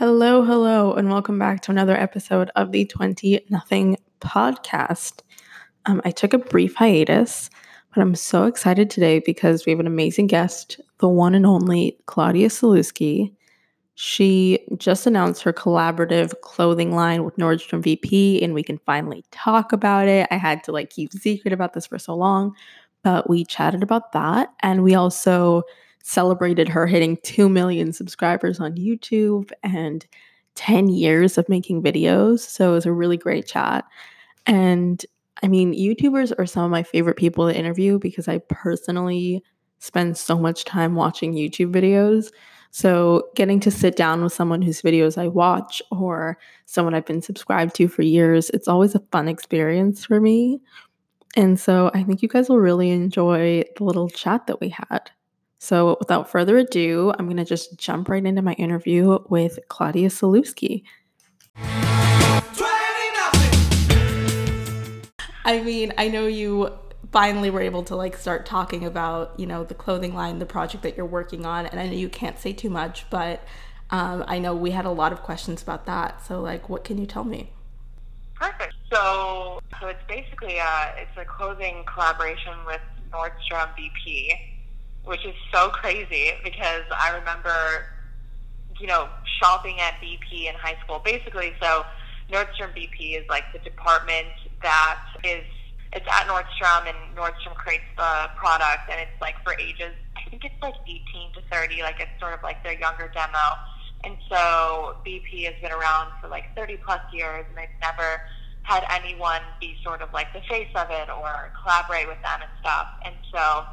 Hello, hello, and welcome back to another episode of the 20 Nothing podcast. Um, I took a brief hiatus, but I'm so excited today because we have an amazing guest, the one and only Claudia Sulewski. She just announced her collaborative clothing line with Nordstrom BP, and we can finally talk about it. I had to like keep secret about this for so long, but we chatted about that, and we also celebrated her hitting 2 million subscribers on YouTube and 10 years of making videos. So it was a really great chat. And I mean, YouTubers are some of my favorite people to interview because I personally spend so much time watching YouTube videos. So, getting to sit down with someone whose videos I watch or someone I've been subscribed to for years, it's always a fun experience for me. And so, I think you guys will really enjoy the little chat that we had. So, without further ado, I'm going to just jump right into my interview with Claudia Sulewski. I mean, I know you finally were able to like start talking about, you know, the clothing line, the project that you're working on, and I know you can't say too much, but um, I know we had a lot of questions about that. So, like, what can you tell me? Perfect. So, so it's basically a, uh, it's a clothing collaboration with Nordstrom BP which is so crazy because I remember, you know, shopping at BP in high school. Basically, so Nordstrom BP is like the department that is it's at Nordstrom and Nordstrom creates the product and it's like for ages I think it's like 18 to 30 like it's sort of like their younger demo and so BP has been around for like 30 plus years and they've never had anyone be sort of like the face of it or collaborate with them and stuff and so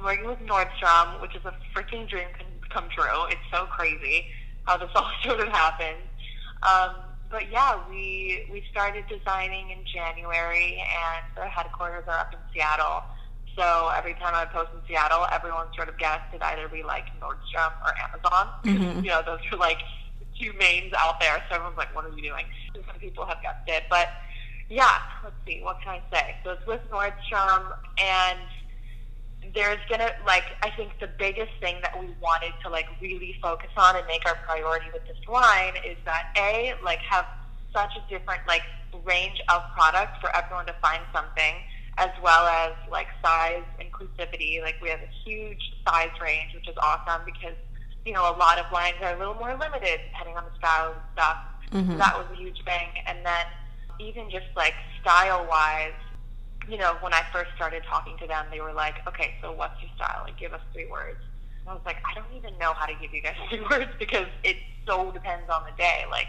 I'm working with Nordstrom, which is a freaking dream come true. It's so crazy how this all sort of happened. Um, but yeah, we we started designing in January, and the headquarters are up in Seattle. So every time I post in Seattle, everyone sort of guessed it either be like Nordstrom or Amazon. Mm-hmm. You know, those are like two mains out there. So everyone's like, "What are you doing?" Some people have guessed it, but yeah, let's see. What can I say? So it's with Nordstrom, and there's gonna like I think the biggest thing that we wanted to like really focus on and make our priority with this line is that a like have such a different like range of product for everyone to find something as well as like size inclusivity. Like we have a huge size range which is awesome because you know a lot of lines are a little more limited depending on the style and stuff. Mm-hmm. so that was a huge thing. And then even just like style wise you know, when I first started talking to them, they were like, okay, so what's your style? Like, give us three words. And I was like, I don't even know how to give you guys three words because it so depends on the day. Like,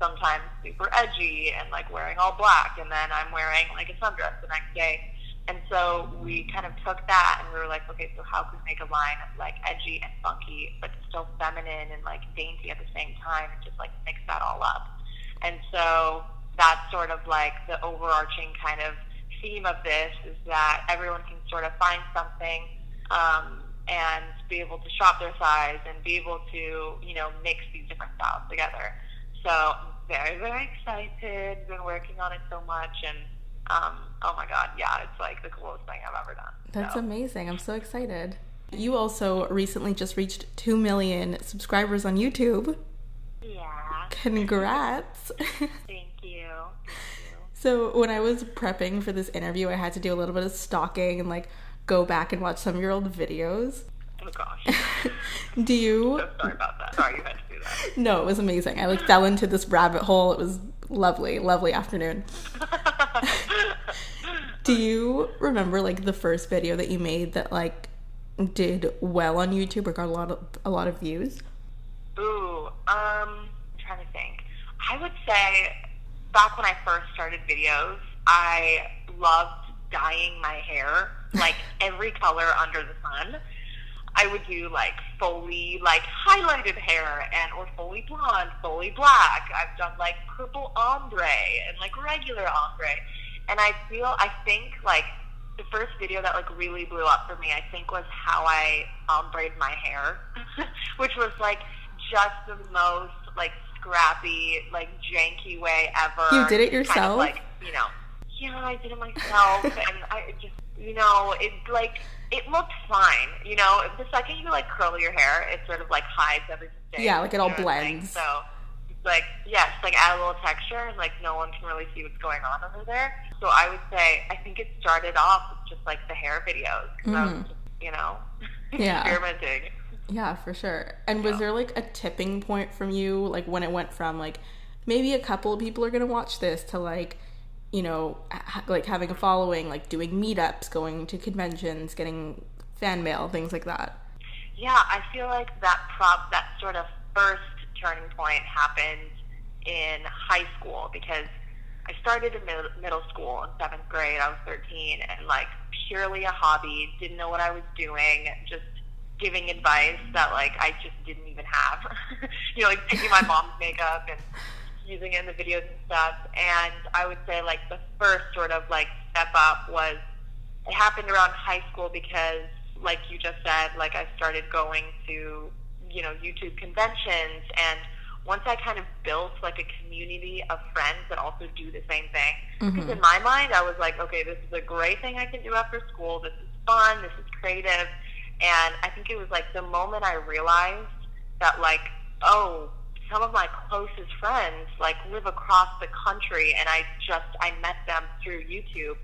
sometimes super edgy and like wearing all black, and then I'm wearing like a sundress the next day. And so we kind of took that and we were like, okay, so how can we make a line of like edgy and funky, but still feminine and like dainty at the same time and just like mix that all up. And so that's sort of like the overarching kind of theme of this is that everyone can sort of find something um, and be able to shop their size and be able to, you know, mix these different styles together. So I'm very, very excited. Been working on it so much and um, oh my god, yeah, it's like the coolest thing I've ever done. That's so. amazing. I'm so excited. You also recently just reached 2 million subscribers on YouTube. Yeah. Congrats. Thank. So when I was prepping for this interview, I had to do a little bit of stalking and like go back and watch some of your old videos. Oh gosh. do you? So sorry about that. Sorry you had to do that. No, it was amazing. I like fell into this rabbit hole. It was lovely, lovely afternoon. do you remember like the first video that you made that like did well on YouTube or got a lot of a lot of views? Ooh, um, I'm trying to think. I would say back when I first started videos, I loved dyeing my hair like every color under the sun. I would do like fully like highlighted hair and or fully blonde, fully black. I've done like purple ombre and like regular ombre. And I feel I think like the first video that like really blew up for me I think was how I ombre my hair, which was like just the most like scrappy, like janky way ever. You did it yourself? Kind of like, you know, yeah, I did it myself, and I just, you know, it like it looked fine. You know, the second you like curl your hair, it sort of like hides everything. Yeah, like it all blends. So it's like yes, like add a little texture, and like no one can really see what's going on over there. So I would say I think it started off with just like the hair videos because I was Mhm. just, you know Yeah. experimenting. Yeah, for sure. And was there like a tipping point from you, like when it went from like maybe a couple of people are gonna watch this to like, you know, ha- like having a following, like doing meetups, going to conventions, getting fan mail, things like that. Yeah, I feel like that prop that sort of first turning point happened in high school because I started in middle, middle school in seventh grade. I was 13 and like purely a hobby, didn't know what I was doing, just giving advice that like I just didn't even have. you know, like taking my mom's makeup and using it in the videos and stuff. And I would say like the first sort of like step up was it happened around high school because like you just said, like I started going to, you know, YouTube conventions and once I kind of built like a community of friends that also do the same thing. Because mm-hmm. in my mind, I was like, okay, this is a great thing I can do after school. This is fun. This is creative. And I think it was like the moment I realized that like, oh, some of my closest friends like live across the country and I just, I met them through YouTube.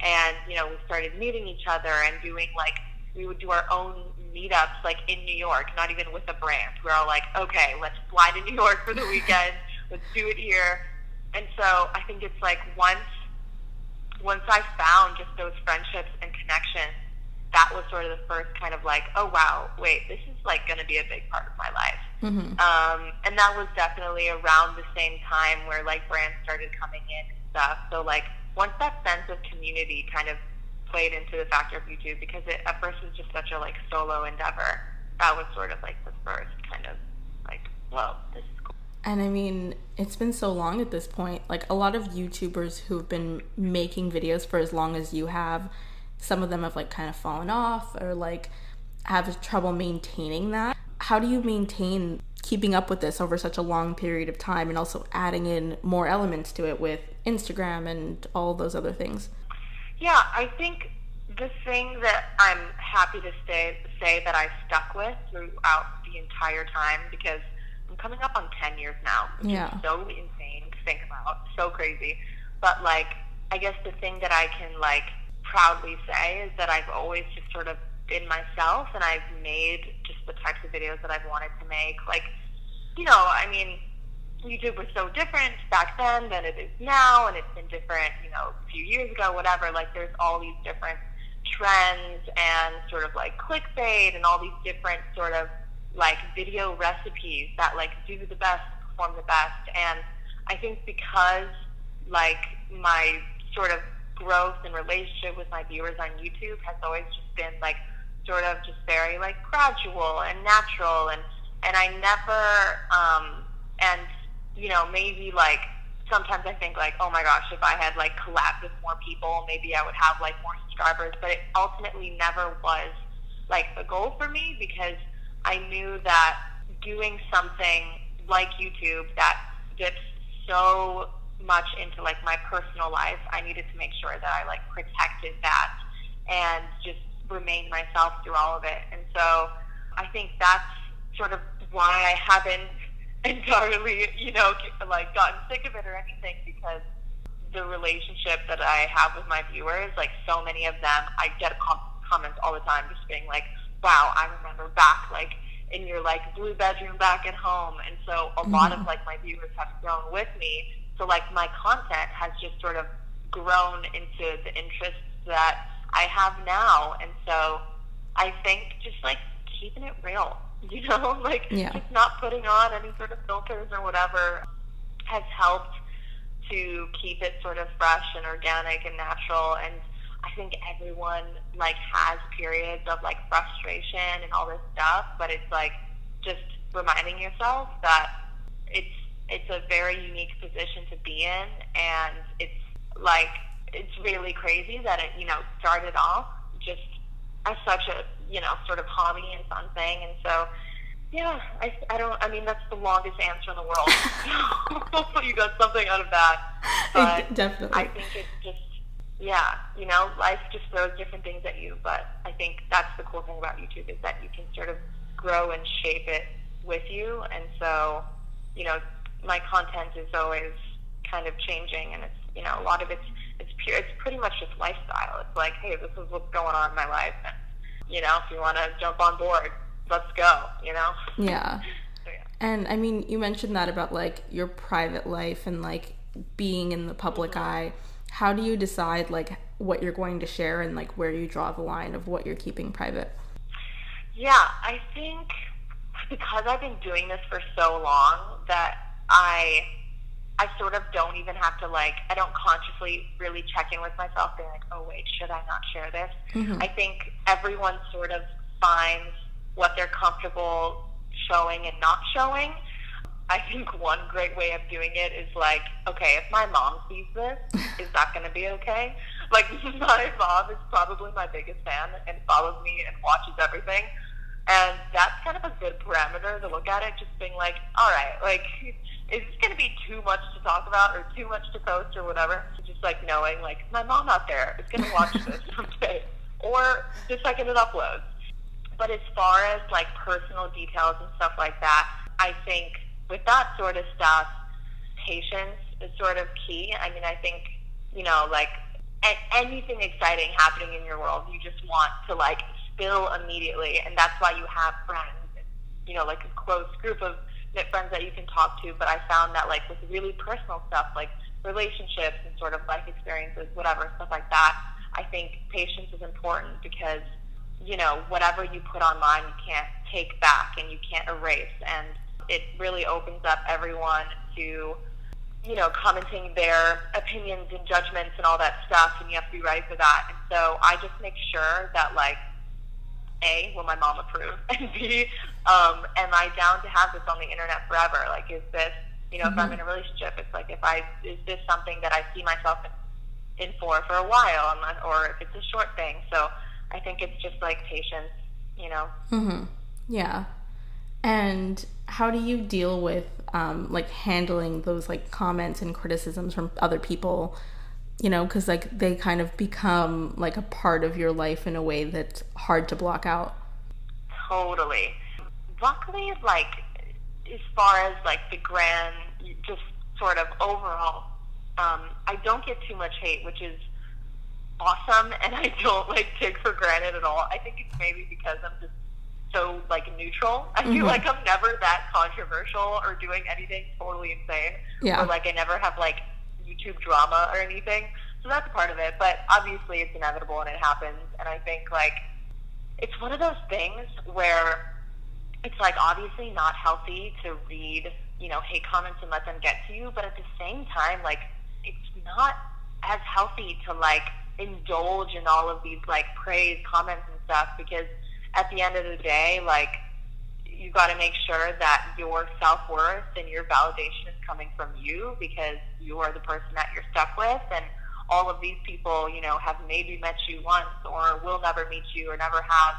And, you know, we started meeting each other and doing like, we would do our own meetups like in New York, not even with a brand. We're all like, okay, let's fly to New York for the weekend. let's do it here. And so I think it's like once once I found just those friendships and connections, that was sort of the first kind of like, oh wow, wait, this is like going to be a big part of my life. Mm-hmm. Um, and that was definitely around the same time where like brands started coming in and stuff. So like once that sense of community kind of played into the factor of YouTube because it at first was just such a like solo endeavor. That was sort of like the first kind of like, whoa, this is cool. And I mean, it's been so long at this point. Like a lot of YouTubers who've been making videos for as long as you have, some of them have like kind of fallen off or like have trouble maintaining that. How do you maintain keeping up with this over such a long period of time and also adding in more elements to it with Instagram and all those other things? Yeah, I think the thing that I'm happy to say say that I stuck with throughout the entire time because I'm coming up on ten years now, which Yeah. is so insane to think about, so crazy. But like, I guess the thing that I can like proudly say is that I've always just sort of been myself, and I've made just the types of videos that I've wanted to make. Like, you know, I mean, YouTube was so different back then than it is now, and it's been different, you know, a few years ago, whatever. Like, there's all these different trends and sort of like clickbait and all these different sort of like video recipes that like do the best, perform the best. And I think because like my sort of growth and relationship with my viewers on YouTube has always just been like sort of just very like gradual and natural and and I never um and you know maybe like sometimes I think like oh my gosh if I had like collabed with more people maybe I would have like more subscribers but it ultimately never was like the goal for me because I knew that doing something like YouTube that dips so much into like my personal life, I needed to make sure that I like protected that and just remained myself through all of it. And so I think that's sort of why I haven't entirely, you know, like gotten sick of it or anything because the relationship that I have with my viewers, like so many of them, I get com- comments all the time just being like, wow, I remember back like in your like blue bedroom back at home. And so a lot of mm-hmm. like my viewers have grown with me. So like my content has just sort of grown into the interests that I have now. And so I think just like keeping it real, you know, like Yeah. just not putting on any sort of filters or whatever has helped to keep it sort of fresh and organic and natural. And I think everyone like has periods of like frustration and all this stuff, but it's like just reminding yourself that it's it's a very unique position to be in, and it's like it's really crazy that it you know started off just as such a you know sort of hobby and fun thing, and so yeah, I, I don't. I mean, that's the longest answer in the world. Hopefully, you got something out of that. But Definitely. I think it's just, yeah, you know, life just throws different things at you. But I think that's the cool thing about YouTube is that you can sort of grow and shape it with you. And so, you know, my content is always kind of changing, and it's you know a lot of it's it's pure. It's pretty much just lifestyle. It's like, hey, this is what's going on in my life, and you know, if you want to jump on board, let's go. You know. Yeah. So, yeah. And I mean, you mentioned that about like your private life and like being in the public Mm-hmm. eye. How do you decide like what you're going to share and like where you draw the line of what you're keeping private? Yeah, I think because I've been doing this for so long that I I sort of don't even have to like I don't consciously really check in with myself being like, oh wait, should I not share this? Mhm. I think everyone sort of finds what they're comfortable showing and not showing. I think one great way of doing it is like, okay, if my mom sees this, is that going to be okay? Like, my mom is probably my biggest fan and follows me and watches everything. And that's kind of a good parameter to look at it, just being like, all right, like, is this going to be too much to talk about or too much to post or whatever? Just like knowing, like, my mom out there is going to watch this someday. Or the second it uploads. But as far as like personal details and stuff like that, I think with that sort of stuff, patience is sort of key. I mean, I think, you know, like anything exciting happening in your world, you just want to like spill immediately. And that's why you have friends, you know, like a close group of knit friends that you can talk to. But I found that like with really personal stuff, like relationships and sort of life experiences, whatever, stuff like that, I think patience is important because you know, whatever you put online, you can't take back and you can't erase. And it really opens up everyone to, you know, commenting their opinions and judgments and all that stuff. And you have to be ready for that. And so I just make sure that, like, A, will my mom approve? And B, um, am I down to have this on the internet forever? Like, is this, you know, if I'm in a relationship, it's like, if I, is this something that I see myself in, in for for a while, I'm or if it's a short thing. So, I think it's just like patience, you know. Mm-hmm. Yeah. And how do you deal with um, like handling those like comments and criticisms from other people? You know, because like they kind of become like a part of your life in a way that's hard to block out. Totally. Luckily, like as far as like the grand, just sort of overall, um, I don't get too much hate, which is awesome, and I don't like take for granted at all. I think it's maybe because I'm just so like neutral. I feel Mhm. like I'm never that controversial or doing anything totally insane. Yeah. Or like I never have like YouTube drama or anything. So that's part of it. But obviously it's inevitable and it happens. And I think like it's one of those things where it's like obviously not healthy to read, you know, hate comments and let them get to you, but at the same time, like it's not as healthy to like indulge in all of these like praise comments and stuff because at the end of the day, like you got to make sure that your self worth and your validation is coming from you because you are the person that you're stuck with, and all of these people, you know, have maybe met you once or will never meet you or never have,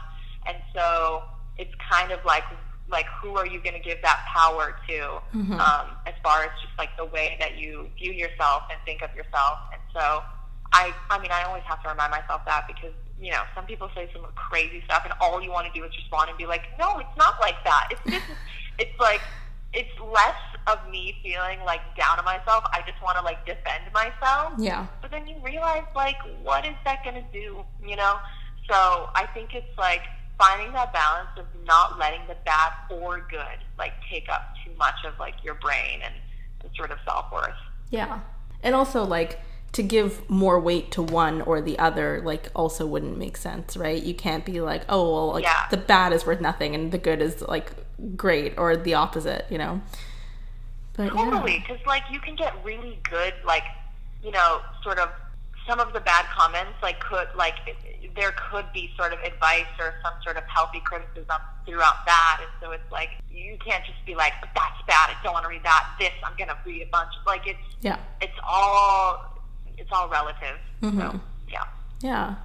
and so it's kind of like like who are you going to give that power to Mhm. um, as far as just like the way that you view yourself and think of yourself, and so. I, I mean, I always have to remind myself that because, you know, some people say some crazy stuff and all you want to do is respond and be like, no, it's not like that. It's just, it's like, it's less of me feeling like down on myself. I just want to like defend myself. Yeah. But then you realize, like, what is that going to do, you know? So I think it's like finding that balance of not letting the bad or good, like, take up too much of like your brain and, and sort of self worth. Yeah. And also like to give more weight to one or the other like also wouldn't make sense, right? You can't be like, "Oh, well, like Yeah. the bad is worth nothing and the good is like great," or the opposite, you know. But. Totally, because like you can get really good, like you know, sort of some of the bad comments, like could like there could be sort of advice or some sort of healthy criticism throughout that, and so it's like you can't just be like that's bad, I don't want to read that. This I'm gonna read a bunch. Like it's Yeah. it's all it's all relative. So Mhm. yeah. Yeah.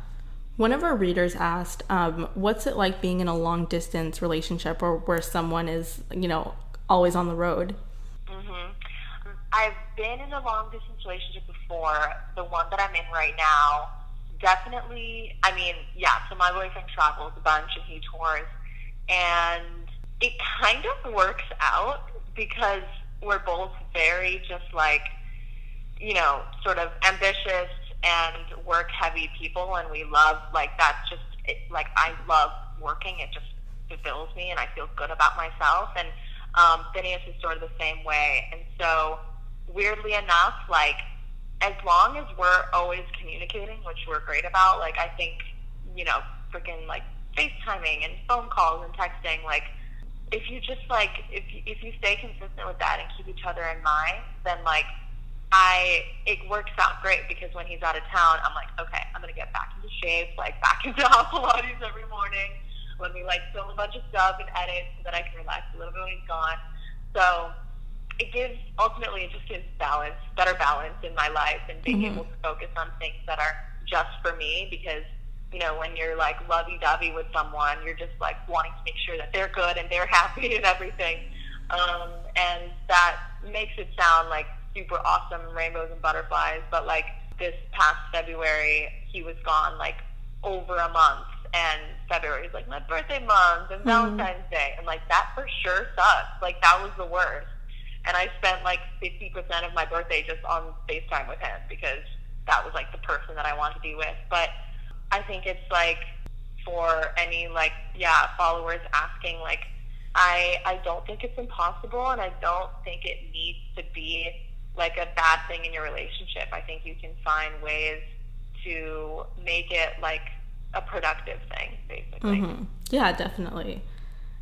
One of our readers asked, um, what's it like being in a long distance relationship or where someone is, you know, always on the road? Mm-hmm. I've been in a long distance relationship before. The one that I'm in right now, definitely. I mean, yeah. So my boyfriend travels a bunch and he tours, and it kind of works out because we're both very just like, you know, sort of ambitious and work heavy people, and we love like that's just it, like I love working. It just fulfills me, and I feel good about myself. And um, Finneas is sort of the same way, and so weirdly enough, like as long as we're always communicating, which we're great about, like I think, you know, freaking like FaceTiming and phone calls and texting, like if you just like if you, if you stay consistent with that and keep each other in mind, then like I it works out great because when he's out of town, I'm like, okay, I'm gonna get back into shape, like back into hot Pilates every morning. Let me like film a bunch of stuff and edit so that I can relax a little bit when he's gone. So it gives ultimately it just gives balance, better balance in my life, and being mm-hmm. able to focus on things that are just for me. Because you know, when you're like lovey-dovey with someone, you're just like wanting to make sure that they're good and they're happy and everything. Um, and that makes it sound like super awesome rainbows and butterflies. But like this past February, he was gone like over a month, and February is like my birthday month and mm-hmm. Valentine's Day, and like that for sure sucks. Like that was the worst and I spent like 50% of my birthday just on FaceTime with him because that was like the person that I wanted to be with. But I think it's like for any like yeah followers asking like I I don't think it's impossible and I don't think it needs to be like a bad thing in your relationship. I think you can find ways to make it like a productive thing basically. Mm-hmm. Yeah, definitely.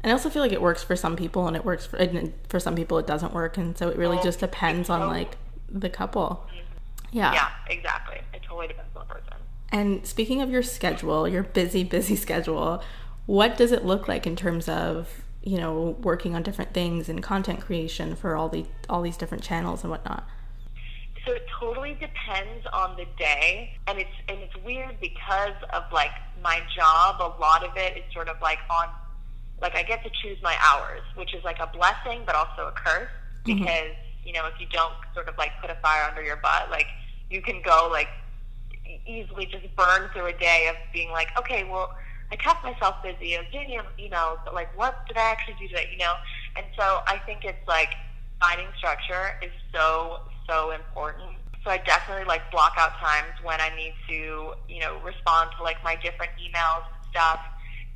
And I also feel like it works for some people, and it works for and for some people it doesn't work, and so it really oh, just depends on like the couple. Mm-hmm. Yeah. Yeah, exactly. It totally depends on the person. And speaking of your schedule, your busy, busy schedule, what does it look like in terms of you know working on different things and content creation for all the all these different channels and whatnot? So it totally depends on the day, and it's and it's weird because of like my job. A lot of it is sort of like on like I get to choose my hours, which is like a blessing but also a curse mm-hmm. because mm-hmm. you know if you don't sort of like put a fire under your butt, like you can go like easily just burn through a day of being like, okay, well. I kept myself busy. I was doing emails, but like, what did I actually do today? You know, and so I think it's like finding structure is so so important. So I definitely like block out times when I need to, you know, respond to like my different emails and stuff.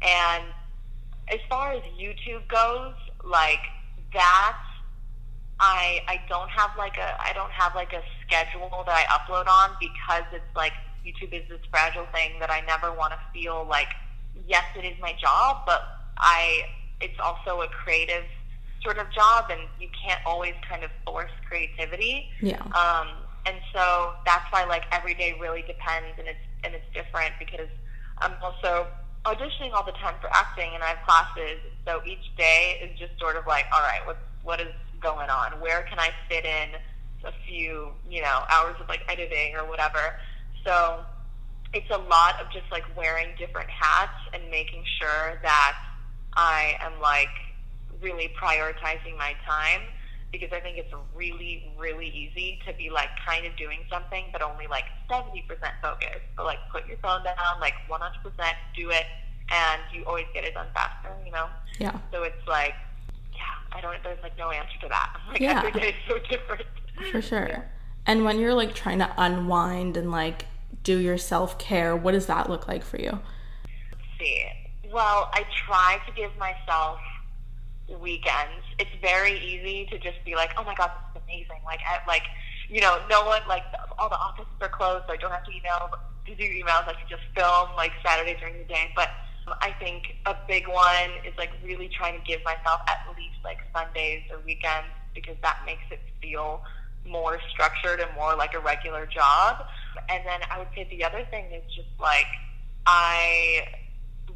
And as far as YouTube goes, like that, I I don't have like a I don't have like a schedule that I upload on because it's like YouTube is this fragile thing that I never want to feel like yes it is my job, but I it's also a creative sort of job and you can't always kind of force creativity. Yeah. Um, and so that's why like every day really depends and it's and it's different because I'm also auditioning all the time for acting, and I have classes. So each day is just sort of like, all right, what's what is going on? Where can I fit in a few, you know, hours of like editing or whatever? So it's a lot of just like wearing different hats and making sure that I am like really prioritizing my time because I think it's really, really easy to be like kind of doing something, but only like 70% focused. But like put your phone down, like 100% do it, and you always get it done faster, you know? Yeah. So it's like, yeah, I don't, there's like no answer to that. Like yeah. every day is so different. For sure. Yeah. And when you're like trying to unwind and like do your self care, what does that look like for you? Let's see. Well, I try to give myself weekends, it's very easy to just be like, oh my god, this is amazing. Like, at, like, you know, no one like all the offices are closed, so I don't have to email to do emails. I can just film like Saturday during the day. But I think a big one is like really trying to give myself at least like Sundays or weekends because that makes it feel more structured and more like a regular job. And then I would say the other thing is just like I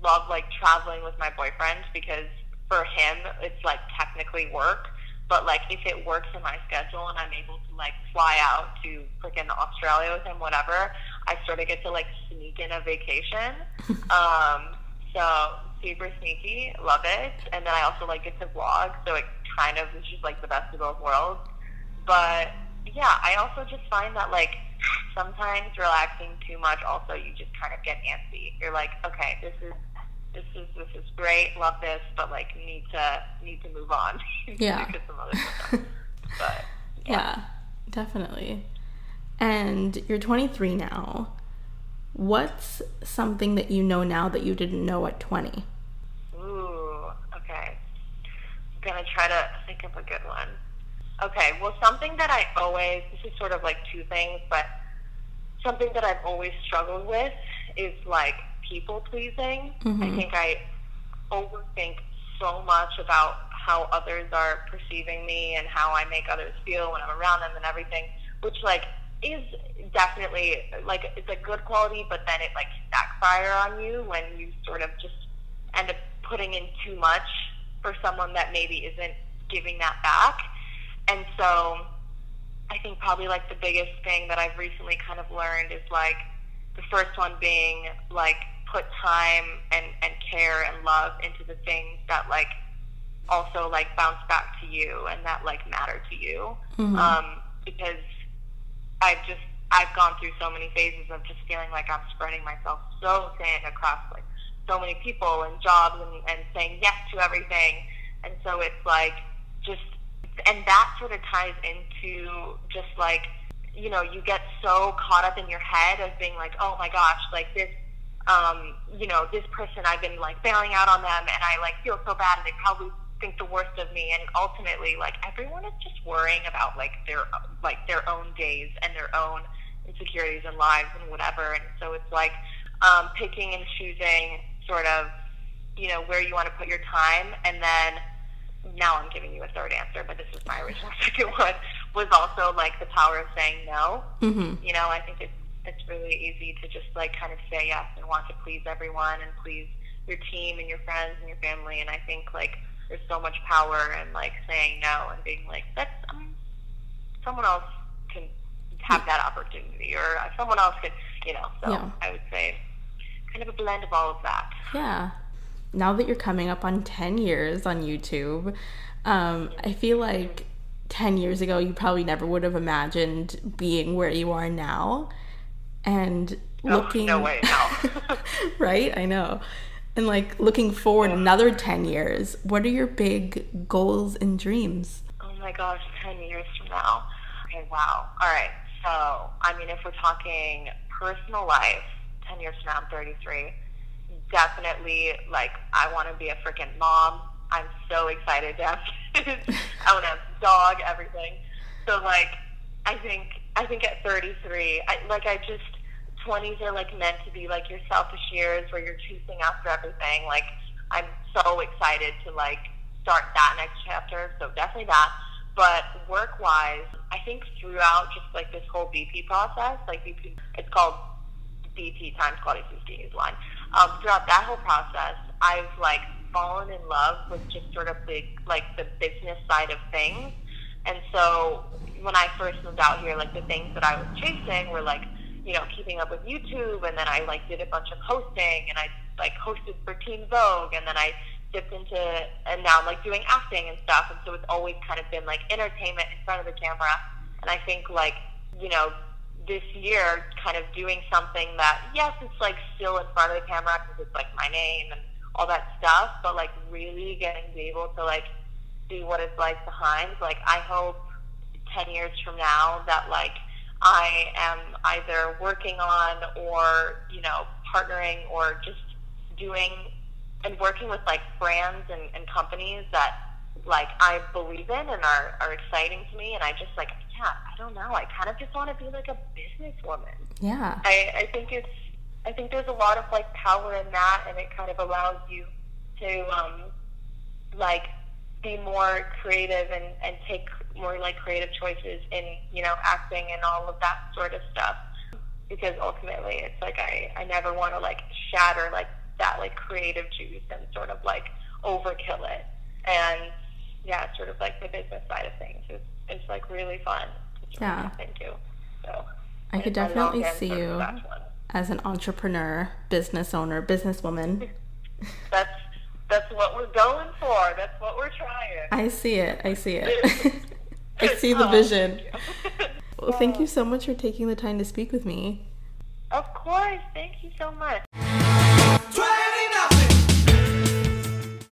love like traveling with my boyfriend because for him, it's like technically work. But like if it works in my schedule and I'm able to like fly out to freaking Australia with him, whatever, I sort of get to like sneak in a vacation. um, so super sneaky, love it. And then I also like get to vlog, so it kind of is just like the best of both worlds. But yeah, I also just find that like sometimes relaxing too much also you just kind of get antsy. You're like, okay, this is this is this is great, love this, but like need to need to move on. Yeah. but Yeah, definitely. And you're 23 now. What's something that you know now that you didn't know at 20? Ooh, okay. I'm gonna try to think of a good one. Okay, well, something that I always, this is sort of like two things, but something that I've always struggled with is like people pleasing. Mhm. I think I overthink so much about how others are perceiving me and how I make others feel when I'm around them and everything, which like is definitely like it's a good quality, but then it like backfire on you when you sort of just end up putting in too much for someone that maybe isn't giving that back. And so I think probably like the biggest thing that I've recently kind of learned is like the first one being like put time and, and care and love into the things that like also like bounce back to you and that like matter to you. Mhm. Um, because I've just I've gone through so many phases of just feeling like I'm spreading myself so thin across like so many people and jobs and, and saying yes to everything. And so it's like just and that sort of ties into just like you know you get so caught up in your head of being like oh my gosh like this um you know this person i've been like bailing out on them and i like feel so bad and they probably think the worst of me. And ultimately like everyone is just worrying about like their like their own days and their own insecurities and lives and whatever. And so it's like um picking and choosing sort of you know where you want to put your time and then now I'm giving you a third answer, but this was my original second one, was also like the power of saying no. Mhm. You know, I think it's it's really easy to just like kind of say yes and want to please everyone and please your team and your friends and your family. And I think like there's so much power in like saying no and being like that's um, someone else can have that opportunity or someone else could, you know. So Yeah. I would say kind of a blend of all of that. Yeah. Now that you're coming up on 10 years on YouTube, um, I feel like 10 years ago you probably never would have imagined being where you are now. And Oh, looking. no way, no. right? I know. And like looking forward another 10 years, what are your big goals and dreams? Oh my gosh, 10 years from now. Okay, wow. All right. So, I mean, if we're talking personal life, 10 years from now, I'm 33. Definitely, like, I want to be a freaking mom. I'm so excited to have kids. I want to have dog, everything. So, like, I think, I think at 33, I, like, I just, 20s are like meant to be like your selfish years where you're chasing after everything. Like, I'm so excited to like start that next chapter. So definitely that. But work wise, I think throughout just like this whole BP process, like BP, it's called BP times quality 50 is one. Um, throughout that whole process, I've like fallen in love with just sort of the like the business side of things. And so when I first moved out here, like the things that I was chasing were like, you know, keeping up with YouTube, and then I like did a bunch of hosting, and I like hosted for Teen Vogue, and then I dipped into, and now I'm like doing acting and stuff, and so it's always kind of been like entertainment in front of the camera, and I think like, you know, this year kind of doing something that yes, it's like still in front of the camera because it's like my name and all that stuff, but like really getting to be able to like see what it's like behind. Like I hope ten years from now that like I am either working on or, you know, partnering or just doing and working with like brands and, and companies that like I believe in and are, are exciting to me and I just like yeah, I don't know. I kind of just want to be like a businesswoman. Yeah. I, I think it's I think there's a lot of like power in that and it kind of allows you to um like be more creative and, and take more like creative choices in, you know, acting and all of that sort of stuff. Because ultimately it's like I, I never want to like shatter like that like creative juice and sort of like overkill it. And yeah, sort of like the business side of things is, is like really fun. It's really Yeah. too. So I could definitely see you for that one. as an entrepreneur, business owner, businesswoman. That's that's what we're going for. That's what we're trying. I see it. I see it. I see the vision. Well, thank you so much for taking the time to speak with me. Of course. Thank you so much.